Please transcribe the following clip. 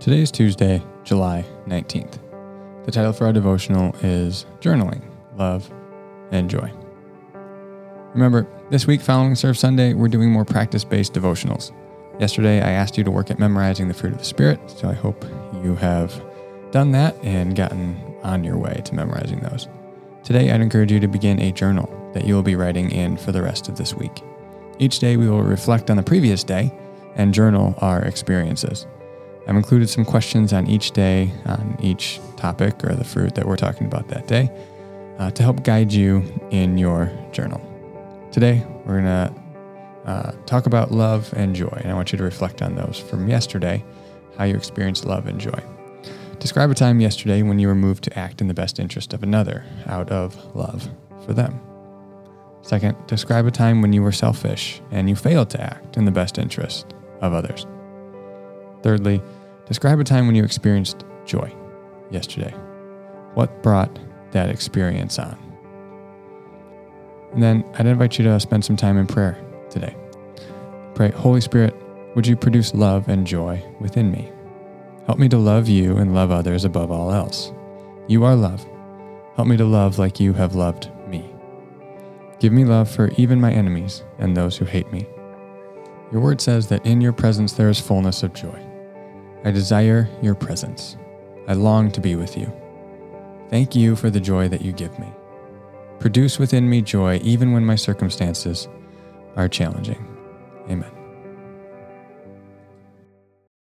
Today is Tuesday, July 19th. The title for our devotional is Journaling, Love, and Joy. Remember, this week following Serve Sunday, we're doing more practice based devotionals. Yesterday, I asked you to work at memorizing the fruit of the Spirit, so I hope you have done that and gotten on your way to memorizing those. Today, I'd encourage you to begin a journal that you will be writing in for the rest of this week. Each day, we will reflect on the previous day and journal our experiences. I've included some questions on each day, on each topic or the fruit that we're talking about that day, uh, to help guide you in your journal. Today, we're going to uh, talk about love and joy, and I want you to reflect on those from yesterday, how you experienced love and joy. Describe a time yesterday when you were moved to act in the best interest of another out of love for them. Second, describe a time when you were selfish and you failed to act in the best interest of others. Thirdly, describe a time when you experienced joy yesterday. What brought that experience on? And then I'd invite you to spend some time in prayer today. Pray, Holy Spirit, would you produce love and joy within me? Help me to love you and love others above all else. You are love. Help me to love like you have loved me. Give me love for even my enemies and those who hate me. Your word says that in your presence there is fullness of joy. I desire your presence. I long to be with you. Thank you for the joy that you give me. Produce within me joy even when my circumstances are challenging. Amen.